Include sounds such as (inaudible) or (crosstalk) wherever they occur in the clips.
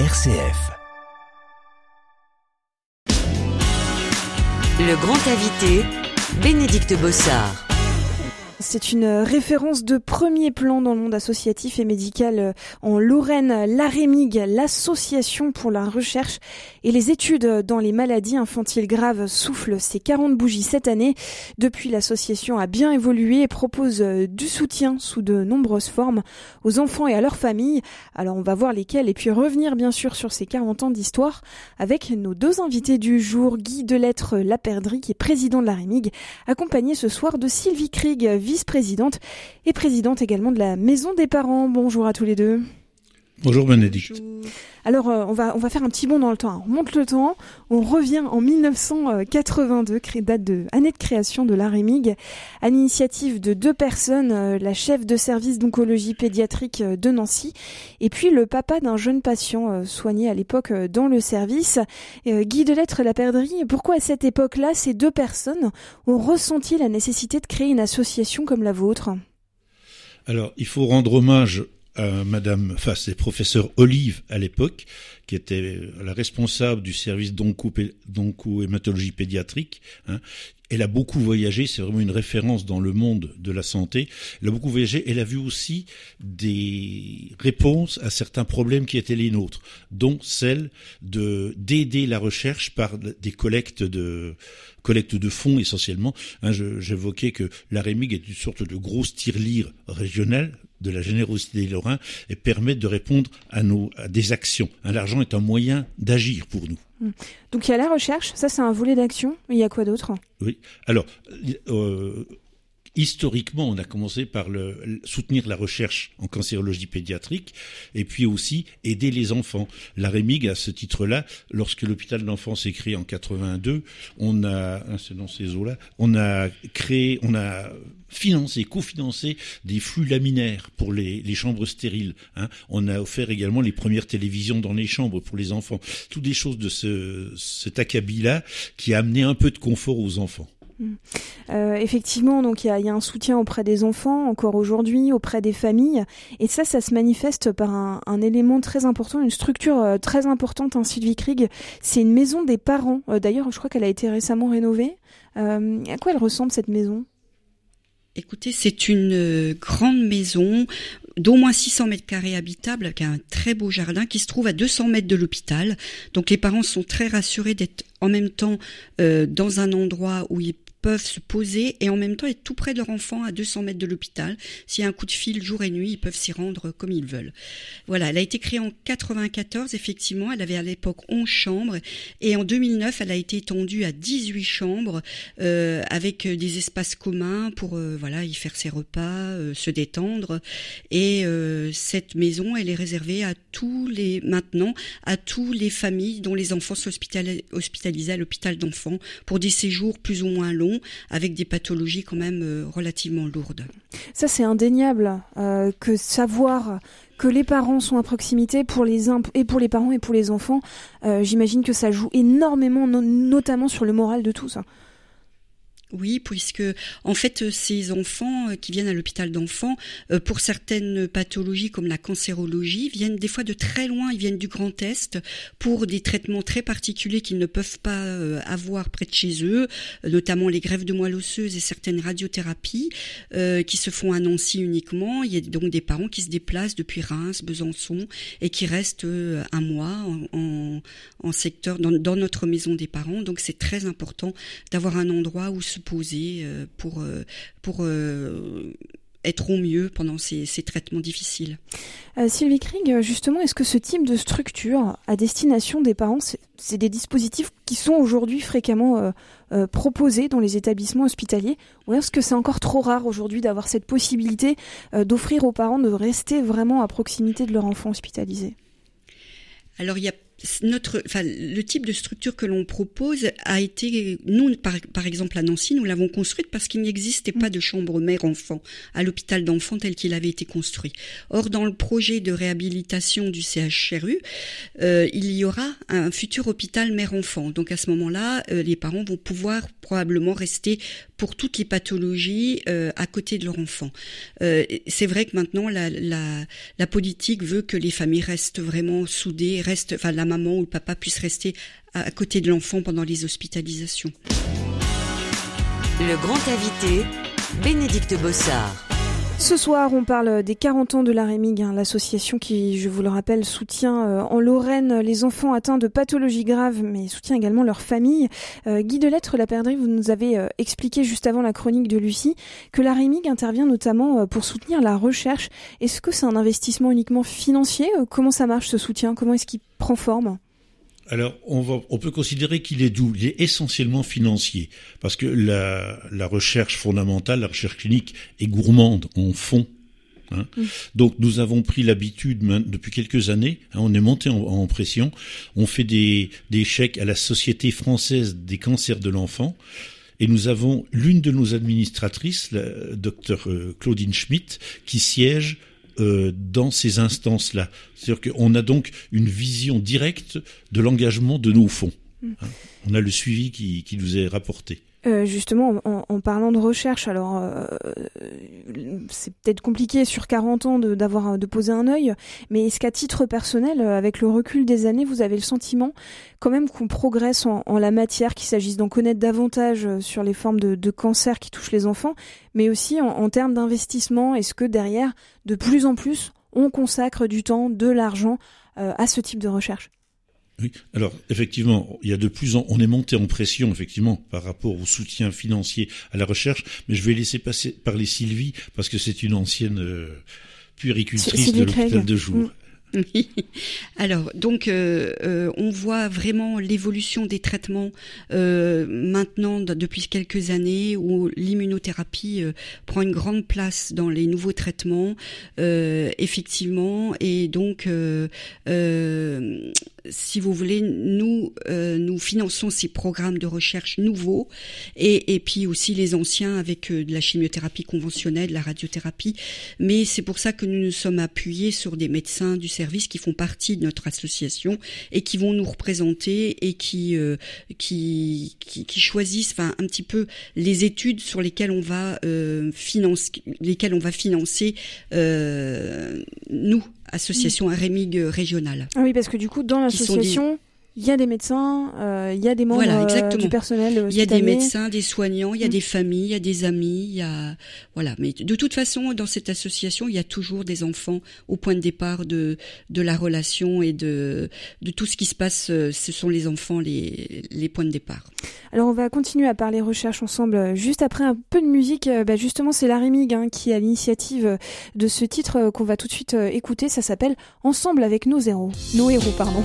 RCF. Le grand invité, Bénédicte Bossard. C'est une référence de premier plan dans le monde associatif et médical euh, en Lorraine, l'AREMIG, l'association pour la recherche et les études dans les maladies infantiles graves souffle ses 40 bougies cette année. Depuis, l'association a bien évolué et propose euh, du soutien sous de nombreuses formes aux enfants et à leurs familles. Alors on va voir lesquelles et puis revenir bien sûr sur ces 40 ans d'histoire avec nos deux invités du jour, Guy Delettre Laperdry qui est président de l'AREMIG, accompagné ce soir de Sylvie Krieg, vice-présidente et présidente également de la Maison des Parents. Bonjour à tous les deux. Bonjour Bénédicte. Alors euh, on va on va faire un petit bond dans le temps. On monte le temps, on revient en 1982, date de année de création de l'AREMIG, à l'initiative de deux personnes, euh, la chef de service d'oncologie pédiatrique euh, de Nancy et puis le papa d'un jeune patient soigné à l'époque dans le service. Guy Delettre la perdrie. Pourquoi à cette époque-là ces deux personnes ont ressenti la nécessité de créer une association comme la vôtre? Alors, il faut rendre hommage Madame, enfin c'est professeur Olive à l'époque, qui était la responsable du service d'onco-hématologie pédiatrique. Hein. Elle a beaucoup voyagé, c'est vraiment une référence dans le monde de la santé. Elle a beaucoup voyagé, elle a vu aussi des réponses à certains problèmes qui étaient les nôtres, dont celle de d'aider la recherche par des collectes de collecte de fonds essentiellement. Hein, J'évoquais que la REMIG est une sorte de grosse tirelire régionale de la générosité des Lorrains et permet de répondre à, nos, à des actions. Hein, L'argent est un moyen d'agir pour nous. Mmh. Donc il y a la recherche, ça c'est un volet d'action. Il y a quoi d'autre? Oui. Alors, euh, historiquement, on a commencé par soutenir la recherche en cancérologie pédiatrique et puis aussi aider les enfants. La REMIG, à ce titre-là, lorsque l'hôpital d'enfants s'est créé en 82, on a, hein, dans ces eaux-là, on a créé, on a financé, cofinancé des flux laminaires pour les, les chambres stériles. Hein. On a offert également les premières télévisions dans les chambres pour les enfants. Toutes des choses de ce, cet acabit-là qui a amené un peu de confort aux enfants. Euh, effectivement, donc il y, a, un soutien auprès des enfants encore aujourd'hui, auprès des familles, et ça, ça se manifeste par un, élément très important, une structure euh, très importante. Hein, Sylvie Krieg, c'est une maison des parents. Euh, D'ailleurs, je crois qu'elle a été récemment rénovée. À quoi elle ressemble cette maison? Écoutez, c'est une grande maison d'au moins 600 mètres carrés habitables, avec un très beau jardin qui se trouve à 200 mètres de l'hôpital. Donc les parents sont très rassurés d'être en même temps dans un endroit où ils peuvent se poser et en même temps être tout près de leur enfant à 200 mètres de l'hôpital. S'il y a un coup de fil jour et nuit, ils peuvent s'y rendre comme ils veulent. Voilà, elle a été créée en 94, effectivement. Elle avait à l'époque 11 chambres et en 2009, elle a été étendue à 18 chambres euh, avec des espaces communs pour euh, voilà y faire ses repas, euh, se détendre. Et cette maison, elle est réservée à tous les maintenant à tous les familles dont les enfants sont hospitalisés à l'hôpital d'enfants pour des séjours plus ou moins longs avec des pathologies quand même euh, relativement lourdes. Ça, c'est indéniable euh, que savoir que les parents sont à proximité pour les et pour les parents et pour les enfants, euh, j'imagine que ça joue énormément, notamment sur le moral de tous. Oui, puisque en fait euh, ces enfants euh, qui viennent à l'hôpital d'enfants euh, pour certaines pathologies comme la cancérologie viennent des fois de très loin, ils viennent du Grand Est pour des traitements très particuliers qu'ils ne peuvent pas avoir près de chez eux, notamment les greffes de moelle osseuse et certaines radiothérapies qui se font à Nancy uniquement. Il y a donc des parents qui se déplacent depuis Reims, Besançon et qui restent un mois en, secteur dans notre maison des parents. Donc c'est très important d'avoir un endroit où se poser euh, pour, euh, pour euh, être au mieux pendant ces, traitements difficiles. Sylvie Krieg, justement, est-ce que ce type de structure à destination des parents, c'est des dispositifs qui sont aujourd'hui fréquemment proposés dans les établissements hospitaliers Ou est-ce que c'est encore trop rare aujourd'hui d'avoir cette possibilité d'offrir aux parents de rester vraiment à proximité de leur enfant hospitalisé? Alors il y a notre, enfin, le type de structure que l'on propose a été, nous, par, par exemple à Nancy, nous l'avons construite parce qu'il n'existait pas de chambre mère-enfant à l'hôpital d'enfants tel qu'il avait été construit. Or, dans le projet de réhabilitation du CHRU, euh, il y aura un futur hôpital mère-enfant. Donc à ce moment-là, euh, les parents vont pouvoir probablement rester pour toutes les pathologies euh, à côté de leur enfant. C'est vrai que maintenant la, la, politique veut que les familles restent vraiment soudées, restent, enfin maman ou le papa puissent rester à, côté de l'enfant pendant les hospitalisations. Le grand invité, Bénédicte Bossard. Ce soir, on parle des 40 ans de la Rémig, hein, l'association qui, je vous le rappelle, soutient euh, en Lorraine les enfants atteints de pathologies graves, mais soutient également leurs familles. Euh, Guy Delettre Laperdrie, vous nous avez euh, expliqué juste avant la chronique de Lucie que la Rémig intervient notamment euh, pour soutenir la recherche. Est-ce que c'est un investissement uniquement financier? Comment ça marche ce soutien? Comment est-ce qu'il prend forme alors, on, va, on peut considérer qu'il est doux, il est essentiellement financier, parce que la, la recherche fondamentale, la recherche clinique est gourmande en fond. Hein. Mmh. Donc, nous avons pris l'habitude depuis quelques années, hein, on est monté en, en, pression, on fait des, des chèques à la Société française des cancers de l'enfant, et nous avons l'une de nos administratrices, la docteur euh, Claudine Schmitt, qui siège euh, dans ces instances-là. C'est-à-dire qu'on a donc une vision directe de l'engagement de nos fonds. Mmh. Hein. On a le suivi qui, qui nous est rapporté. Euh, justement, en, en, parlant de recherche, alors euh, c'est peut-être compliqué sur 40 ans de, d'avoir de poser un œil, mais est-ce qu'à titre personnel, avec le recul des années, vous avez le sentiment quand même qu'on progresse en, la matière, qu'il s'agisse d'en connaître davantage sur les formes de, de cancer qui touchent les enfants, mais aussi en, termes d'investissement Est-ce que derrière, de plus en plus, on consacre du temps, de l'argent euh, à ce type de recherche? Oui, alors effectivement, il y a de plus en on est monté en pression effectivement par rapport au soutien financier à la recherche, mais je vais laisser passer parler Sylvie parce que c'est une ancienne euh, puéricultrice de l'hôpital de jour. Mmh. Oui. (laughs) Alors, donc, euh, euh, on voit vraiment l'évolution des traitements euh, maintenant depuis quelques années où l'immunothérapie prend une grande place dans les nouveaux traitements, effectivement, et donc, si vous voulez, nous nous finançons ces programmes de recherche nouveaux et, et puis aussi les anciens avec de la chimiothérapie conventionnelle, de la radiothérapie, mais c'est pour ça que nous nous sommes appuyés sur des médecins du service qui font partie de notre association et qui vont nous représenter et qui euh, qui, qui, qui, choisissent, enfin un petit peu les études sur lesquelles on va euh, financer, lesquelles on va financer euh, nous association mmh. Rémig régionale. Ah oui, parce que du coup dans l'association il y a des médecins, euh, il y a des membres voilà, euh, du personnel. Il y a des médecins, des soignants, il y a mmh. des familles, il y a des amis, il y a voilà. Mais de toute façon, dans cette association, il y a toujours des enfants au point de départ de de la relation et de de tout ce qui se passe. Euh, ce sont les enfants les les points de départ. Alors on va continuer à parler recherche ensemble euh, juste après un peu de musique. Bah justement, c'est la Rémig hein, qui a l'initiative de ce titre qu'on va tout de suite écouter. Ça s'appelle Ensemble avec nos héros. Nos héros, pardon.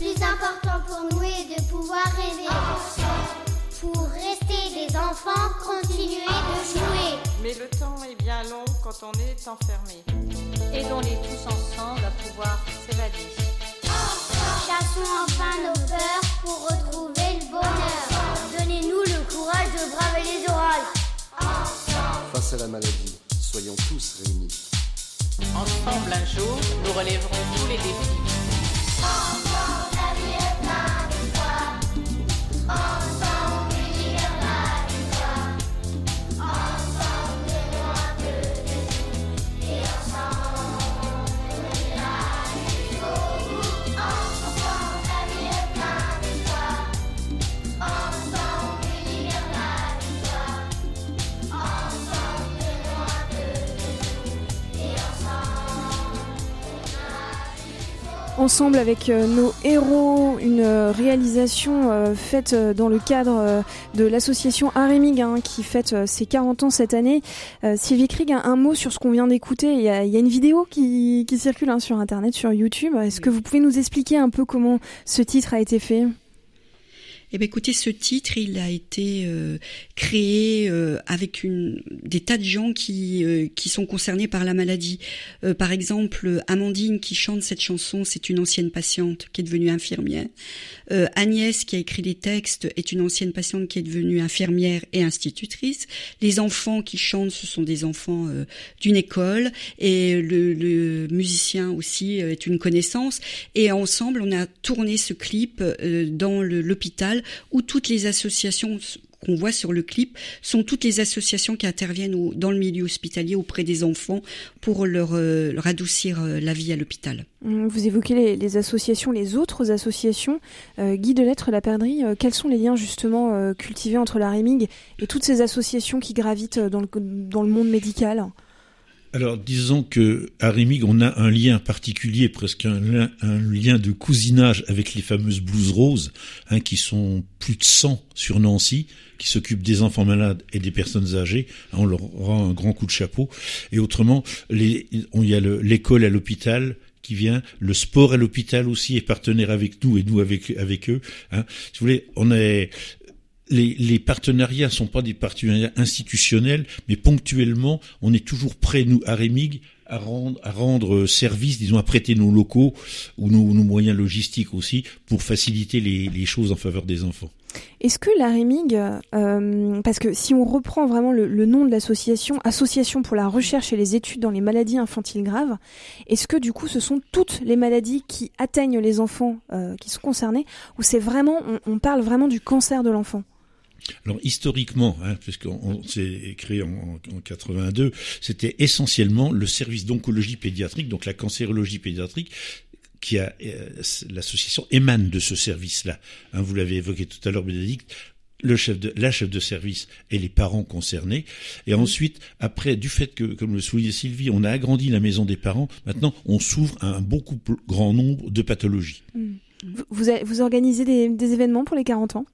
plus important pour nous est de pouvoir rêver. Pour rester des enfants, continuer de jouer. Mais le temps est bien long quand on est enfermé. Aidons-les tous ensemble à pouvoir s'évader. Chassons enfin nos peurs pour retrouver le bonheur. Donnez-nous le courage de braver les orages. Face à la maladie, soyons tous réunis. Ensemble un jour, nous relèverons tous les défis. Ensemble avec euh, nos héros, une euh, réalisation euh, faite dans le cadre de l'association Arémig hein, qui fête ses 40 ans cette année. Sylvie Krieg, un, mot sur ce qu'on vient d'écouter. Il, y a, une vidéo qui, circule hein, sur Internet, sur YouTube. Est-ce que vous pouvez nous expliquer un peu comment ce titre a été fait? Eh bien, écoutez, ce titre, il a été euh, créé euh, avec une, des tas de gens qui, euh, qui sont concernés par la maladie. par exemple, Amandine qui chante cette chanson, c'est une ancienne patiente qui est devenue infirmière. Agnès qui a écrit les textes est une ancienne patiente qui est devenue infirmière et institutrice. Les enfants qui chantent, ce sont des enfants d'une école et le, le, musicien aussi est une connaissance. Et ensemble, on a tourné ce clip dans l'hôpital où toutes les associations qu'on voit sur le clip sont toutes les associations qui interviennent dans le milieu hospitalier auprès des enfants pour leur, euh, adoucir euh, la vie à l'hôpital. Hum, vous évoquez les, associations, les autres associations. Euh, Guy de Lettres, la Perdrie, quels sont les liens justement cultivés entre la REMIG et toutes ces associations qui gravitent dans le monde médical? Alors, disons que à Rémig, on a un lien particulier, presque un, lien de cousinage avec les fameuses blouses roses, hein, qui sont plus de 100 sur Nancy, qui s'occupent des enfants malades et des personnes âgées. On leur rend un grand coup de chapeau. Et autrement, les, il y a l'école à l'hôpital qui vient, le sport à l'hôpital aussi est partenaire avec nous et nous avec avec eux. Hein. Si vous voulez, on est les, les partenariats sont pas des partenariats institutionnels, mais ponctuellement, on est toujours prêt, nous, à Rémig, à rendre, à rendre service, disons, à prêter nos locaux ou nos, moyens logistiques aussi pour faciliter les, les choses en faveur des enfants. Est-ce que la REMIG, euh, parce que si on reprend vraiment le, nom de l'association, Association pour la recherche et les études dans les maladies infantiles graves, est-ce que du coup ce sont toutes les maladies qui atteignent les enfants euh, qui sont concernés, ou c'est vraiment, on, on parle vraiment du cancer de l'enfant? Alors historiquement, hein, puisqu'on s'est créé en, 82, c'était essentiellement le service d'oncologie pédiatrique, donc la cancérologie pédiatrique, qui a euh, l'association émane de ce service-là. Hein, vous l'avez évoqué tout à l'heure, Bénédicte. Le chef de, la chef de service et les parents concernés. Et ensuite, après, du fait que, comme le soulignait Sylvie, on a agrandi la maison des parents, maintenant, on s'ouvre à un beaucoup plus grand nombre de pathologies. Mmh. Vous, vous, organisez des, des événements pour les 40 ans?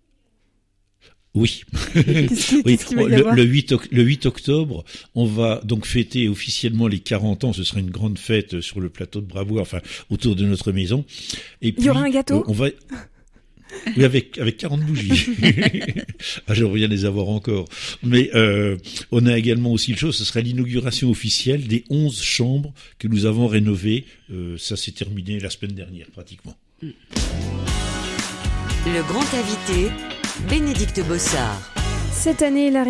Oui. le, 8, le 8 octobre, on va donc fêter officiellement les 40 ans. Ce sera une grande fête sur le plateau de Bravo, enfin autour de notre maison. Et puis, Il y aura un gâteau. Euh, on va. Oui, avec avec 40 bougies. (laughs) ah, j'aimerais bien les avoir encore. Mais euh, on a également aussi une chose, ce sera l'inauguration officielle des 11 chambres que nous avons rénovées. Euh, ça s'est terminé la semaine dernière, pratiquement. Le grand invité Bénédicte Bossard. Cette année, la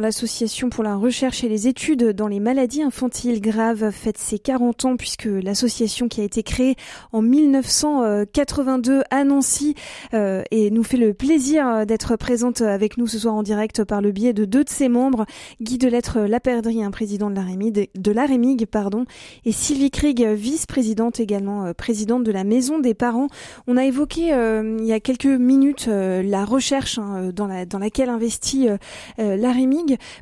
l'association pour la recherche et les études dans les maladies infantiles graves, fête ses 40 ans puisque l'association qui a été créée en 1982 à Nancy euh, et nous fait le plaisir d'être présente avec nous ce soir en direct par le biais de deux de ses membres, Guy Delettre Laperdrie, un président de la REMIG, de pardon, et Sylvie Krieg, vice-présidente également, euh, présidente de la Maison des parents. On a évoqué euh, il y a quelques minutes la recherche hein, dans, la, dans laquelle investit euh, la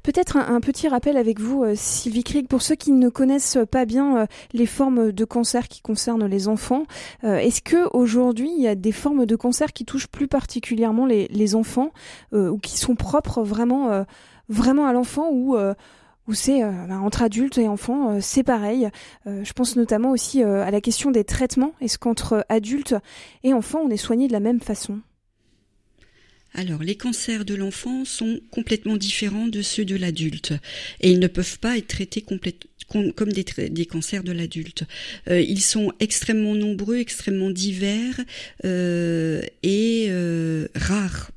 Peut-être un, petit rappel avec vous, euh, Sylvie Krieg, pour ceux qui ne connaissent pas bien euh, les formes de cancer qui concernent les enfants. Est-ce que aujourd'hui il y a des formes de cancer qui touchent plus particulièrement les, enfants ou qui sont propres vraiment, vraiment à l'enfant ou c'est ben, entre adultes et enfants, c'est pareil. je pense notamment aussi à la question des traitements. Est-ce qu'entre adultes et enfants, on est soigné de la même façon? Alors, les cancers de l'enfant sont complètement différents de ceux de l'adulte et ils ne peuvent pas être traités comme des, cancers de l'adulte. Euh, ils sont extrêmement nombreux, extrêmement divers euh, et euh, rares,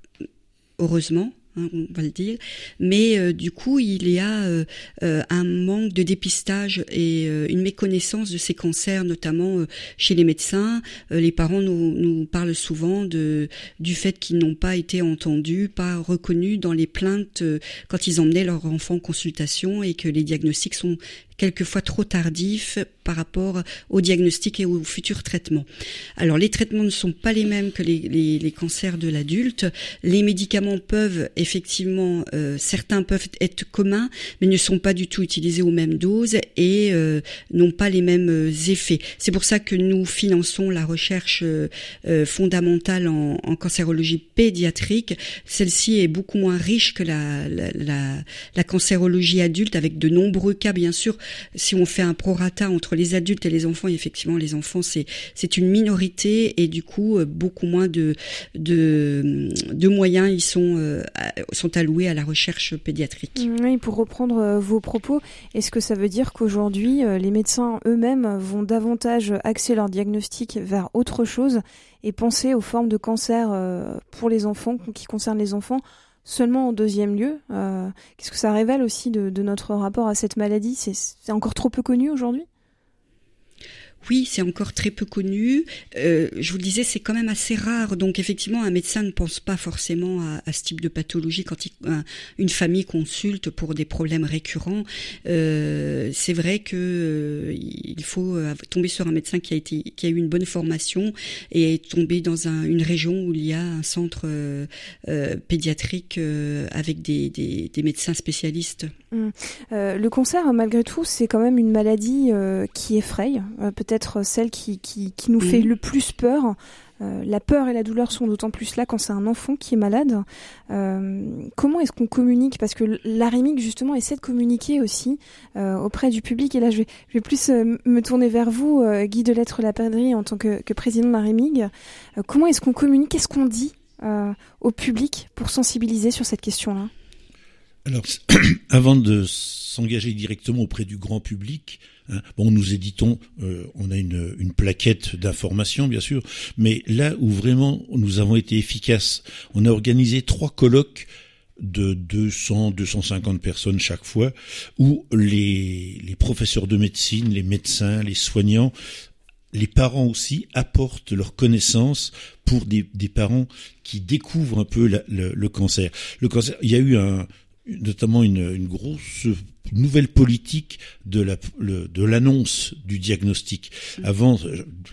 heureusement. Hein, on va le dire. Mais euh, du coup, il y a euh, euh, un manque de dépistage et une méconnaissance de ces cancers, notamment chez les médecins. les parents nous, parlent souvent du fait qu'ils n'ont pas été entendus, pas reconnus dans les plaintes quand ils emmenaient leur enfant en consultation et que les diagnostics sont quelquefois trop tardif par rapport au diagnostic et au futur traitement. Alors les traitements ne sont pas les mêmes que les, les, les cancers de l'adulte. Les médicaments peuvent effectivement, euh, certains peuvent être communs, mais ne sont pas du tout utilisés aux mêmes doses et euh, n'ont pas les mêmes euh, effets. C'est pour ça que nous finançons la recherche fondamentale en, en, cancérologie pédiatrique. Celle-ci est beaucoup moins riche que la, la, la, la cancérologie adulte avec de nombreux cas bien sûr si on fait un prorata entre les adultes et les enfants, effectivement, les enfants, c'est, c'est une minorité et du coup, euh, beaucoup moins de, de, moyens ils sont, euh, sont alloués à la recherche pédiatrique. Oui, pour reprendre euh, vos propos, est-ce que ça veut dire qu'aujourd'hui, les médecins eux-mêmes vont davantage axer leur diagnostic vers autre chose et penser aux formes de cancer pour les enfants, qui concernent les enfants seulement en deuxième lieu. Euh, qu'est-ce que ça révèle aussi de, de, notre rapport à cette maladie? C'est encore trop peu connu aujourd'hui? Oui, c'est encore très peu connu. Euh, je vous le disais, c'est quand même assez rare. Donc effectivement, un médecin ne pense pas forcément à, ce type de pathologie quand une famille consulte pour des problèmes récurrents. Euh, c'est vrai que euh, il faut tomber sur un médecin qui a été, qui a eu une bonne formation et tomber dans un, une région où il y a un centre euh, euh, pédiatrique avec des, médecins spécialistes. Hum. le cancer, malgré tout, c'est quand même une maladie qui effraie. Peut peut-être celle qui, qui, qui nous fait mhm. le plus peur. Euh, la peur et la douleur sont d'autant plus là quand c'est un enfant qui est malade. Euh, comment est-ce qu'on communique? Parce que l'arémique, justement, essaie de communiquer aussi euh, auprès du public. Et là, je vais, je vais plus me tourner vers vous, Guy de Lettres Laperdrie, en tant que, que président de l'arémique. comment est-ce qu'on communique? Qu'est-ce qu'on dit au public pour sensibiliser sur cette question-là? Alors, (clears throat) avant de s'engager directement auprès du grand public, Hein. Bon, nous éditons, euh, on a une, plaquette d'information, bien sûr, mais là où vraiment nous avons été efficaces, on a organisé trois colloques de 200, 250 personnes chaque fois, où les, professeurs de médecine, les médecins, les soignants, les parents aussi apportent leurs connaissances pour des, des parents qui découvrent un peu la, le, le, cancer. Le cancer, il y a eu un, notamment une, grosse nouvelle politique de la de l'annonce du diagnostic. Avant,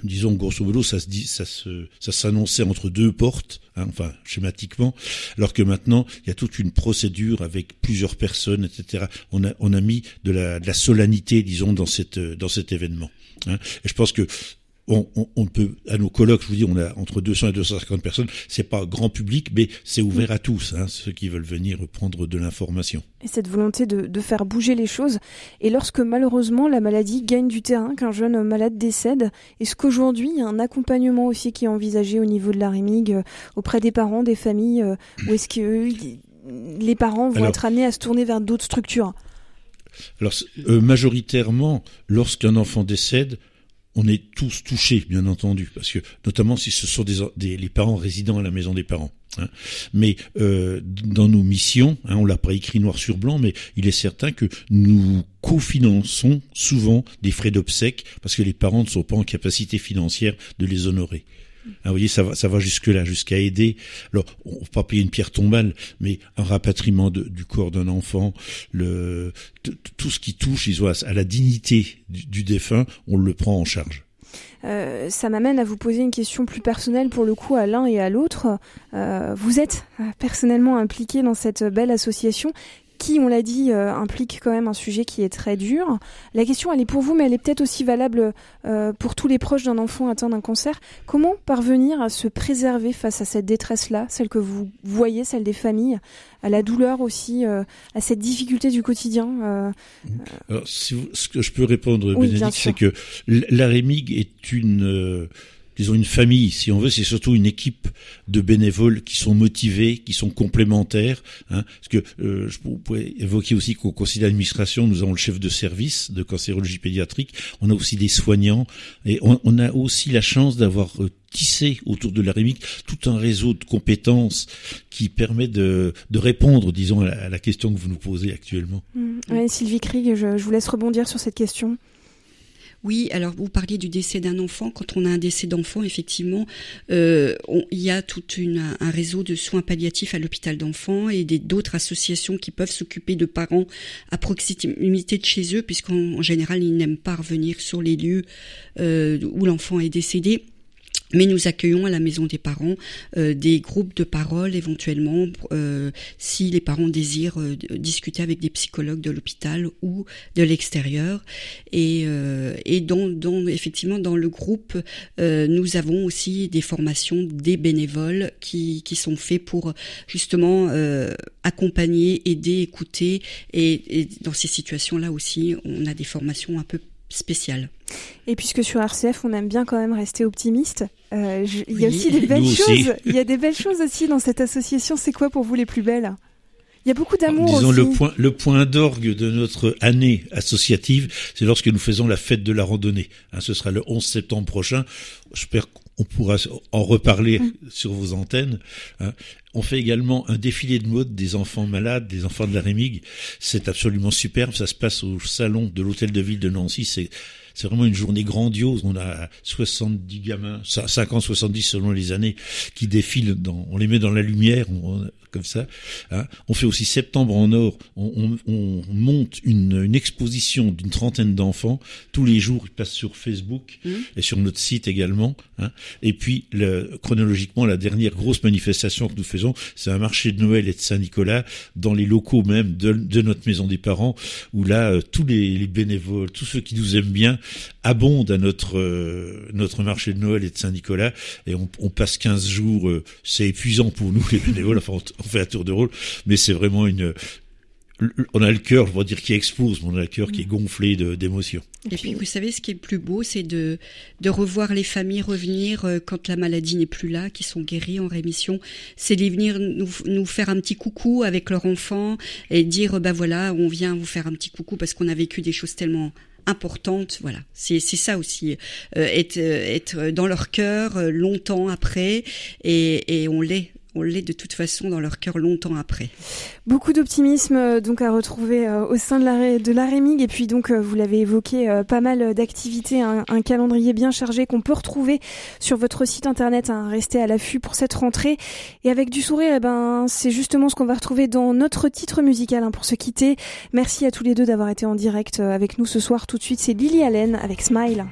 disons grosso modo, ça se dit, ça se ça s'annonçait entre deux portes, hein, enfin schématiquement, alors que maintenant il y a toute une procédure avec plusieurs personnes, etc. On a on a mis de la, de la solennité, disons, dans cette dans cet événement. Hein. Et je pense que on, on, on, peut, à nos colloques, je vous dis, on a entre 200 et 250 personnes. C'est pas grand public, mais c'est ouvert à tous, hein, ceux qui veulent venir prendre de l'information. Et cette volonté de, de, faire bouger les choses. Et lorsque malheureusement la maladie gagne du terrain, qu'un jeune malade décède, est-ce qu'aujourd'hui il y a un accompagnement aussi qui est envisagé au niveau de la REMIG euh, auprès des parents, des familles, euh, ou est-ce que euh, les parents vont Alors, être amenés à se tourner vers d'autres structures? Alors, euh, majoritairement, lorsqu'un enfant décède, on est tous touchés, bien entendu, parce que notamment si ce sont des, les parents résidant à la maison des parents. Hein. Mais euh, dans nos missions, hein, on l'a pas écrit noir sur blanc, mais il est certain que nous cofinançons souvent des frais d'obsèques parce que les parents ne sont pas en capacité financière de les honorer. Ah, vous voyez, ça va, ça va jusque-là, jusqu'à aider. Alors, on va pas payer une pierre tombale, mais un rapatriement du corps d'un enfant, le, tout ce qui touche à, la dignité du, du défunt, on le prend en charge. Euh, ça m'amène à vous poser une question plus personnelle pour le coup à l'un et à l'autre. Euh, vous êtes euh, personnellement impliqué dans cette belle association qui, on l'a dit, euh, implique quand même un sujet qui est très dur. La question, elle est pour vous, mais elle est peut-être aussi valable euh, pour tous les proches d'un enfant atteint d'un cancer. Comment parvenir à se préserver face à cette détresse-là, celle que vous voyez, celle des familles, à la douleur aussi, euh, à cette difficulté du quotidien Alors, si vous, ce que je peux répondre, oui, Bénédicte, c'est que l'AREMIG est une disons une famille, si on veut, c'est surtout une équipe de bénévoles qui sont motivés, qui sont complémentaires. Hein, parce que euh, je pourrais évoquer aussi qu'au conseil d'administration, nous avons le chef de service de cancérologie pédiatrique, on a aussi des soignants, et on, a aussi la chance d'avoir euh, tissé autour de la REMIC tout un réseau de compétences qui permet de, de répondre, disons, à la, question que vous nous posez actuellement. Mmh. Ouais, Sylvie Krieg, je, je vous laisse rebondir sur cette question. Oui, alors vous parliez du décès d'un enfant. Quand on a un décès d'enfant, effectivement, euh, on, il y a tout un réseau de soins palliatifs à l'hôpital d'enfants et d'autres associations qui peuvent s'occuper de parents à proximité de chez eux, puisqu'en général, ils n'aiment pas revenir sur les lieux euh, où l'enfant est décédé. Mais nous accueillons à la maison des parents euh, des groupes de parole éventuellement euh, si les parents désirent euh, discuter avec des psychologues de l'hôpital ou de l'extérieur. Et, et effectivement dans le groupe, nous avons aussi des formations des bénévoles qui, qui sont faits pour justement accompagner, aider, écouter. Et, et dans ces situations-là aussi, on a des formations un peu spéciales. Et puisque sur RCF, on aime bien quand même rester optimiste, euh, je, il y a aussi des belles choses. Aussi. Il y a des (laughs) belles choses aussi dans cette association. C'est quoi pour vous les plus belles? Il y a beaucoup d'amour Disons aussi. le point, le point d'orgue de notre année associative, c'est lorsque nous faisons la fête de la randonnée. Hein, ce sera le 11 septembre prochain. J'espère qu'on pourra en reparler mmh. sur vos antennes. Hein. On fait également un défilé de mode des enfants malades, des enfants de la Rémigue. C'est absolument superbe. Ça se passe au salon de l'hôtel de ville de Nancy. C'est c'est vraiment une journée grandiose. On a 70 gamins, 50, 70 selon les années, qui défilent dans, on les met dans la lumière, on, comme ça. Hein. On fait aussi septembre en or. On, on, on monte une, une exposition d'une trentaine d'enfants. Tous les jours, ils passent sur Facebook mmh. et sur notre site également. Hein. Et puis, le, chronologiquement, la dernière grosse manifestation que nous faisons, c'est un marché de Noël et de Saint-Nicolas dans les locaux même de, de, notre maison des parents, où là, euh, tous les, les, bénévoles, tous ceux qui nous aiment bien, abondent à notre euh, notre marché de Noël et de Saint-Nicolas. Et on, on, passe 15 jours. Euh, c'est épuisant pour nous, (laughs) les bénévoles. Enfin, on, on fait un tour de rôle, mais c'est vraiment une on a le cœur, je vais dire qui explose, mais on a le cœur qui est gonflé d'émotions. Et puis, vous savez, ce qui est le plus beau, c'est de, de revoir les familles revenir euh, quand la maladie n'est plus là, qui sont guéries en rémission. C'est les venir nous, nous faire un petit coucou avec leur enfant et dire, bah voilà, on vient vous faire un petit coucou parce qu'on a vécu des choses tellement importantes. Voilà, c'est ça aussi, euh, être, être dans leur cœur euh, longtemps après, et, et on l'est on l'est de toute façon dans leur cœur longtemps après. Beaucoup d'optimisme euh, donc à retrouver euh, au sein de la, de la Rémig et puis donc euh, vous l'avez évoqué pas mal d'activités, un, un, calendrier bien chargé qu'on peut retrouver sur votre site internet. Hein, restez à l'affût pour cette rentrée et avec du sourire, eh ben c'est justement ce qu'on va retrouver dans notre titre musical hein, pour se quitter. Merci à tous les deux d'avoir été en direct avec nous ce soir. Tout de suite, c'est Lily Allen avec Smile.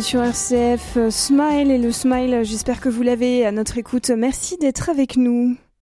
Sur RCF, Smile et le Smile, j'espère que vous l'avez à notre écoute. Merci d'être avec nous.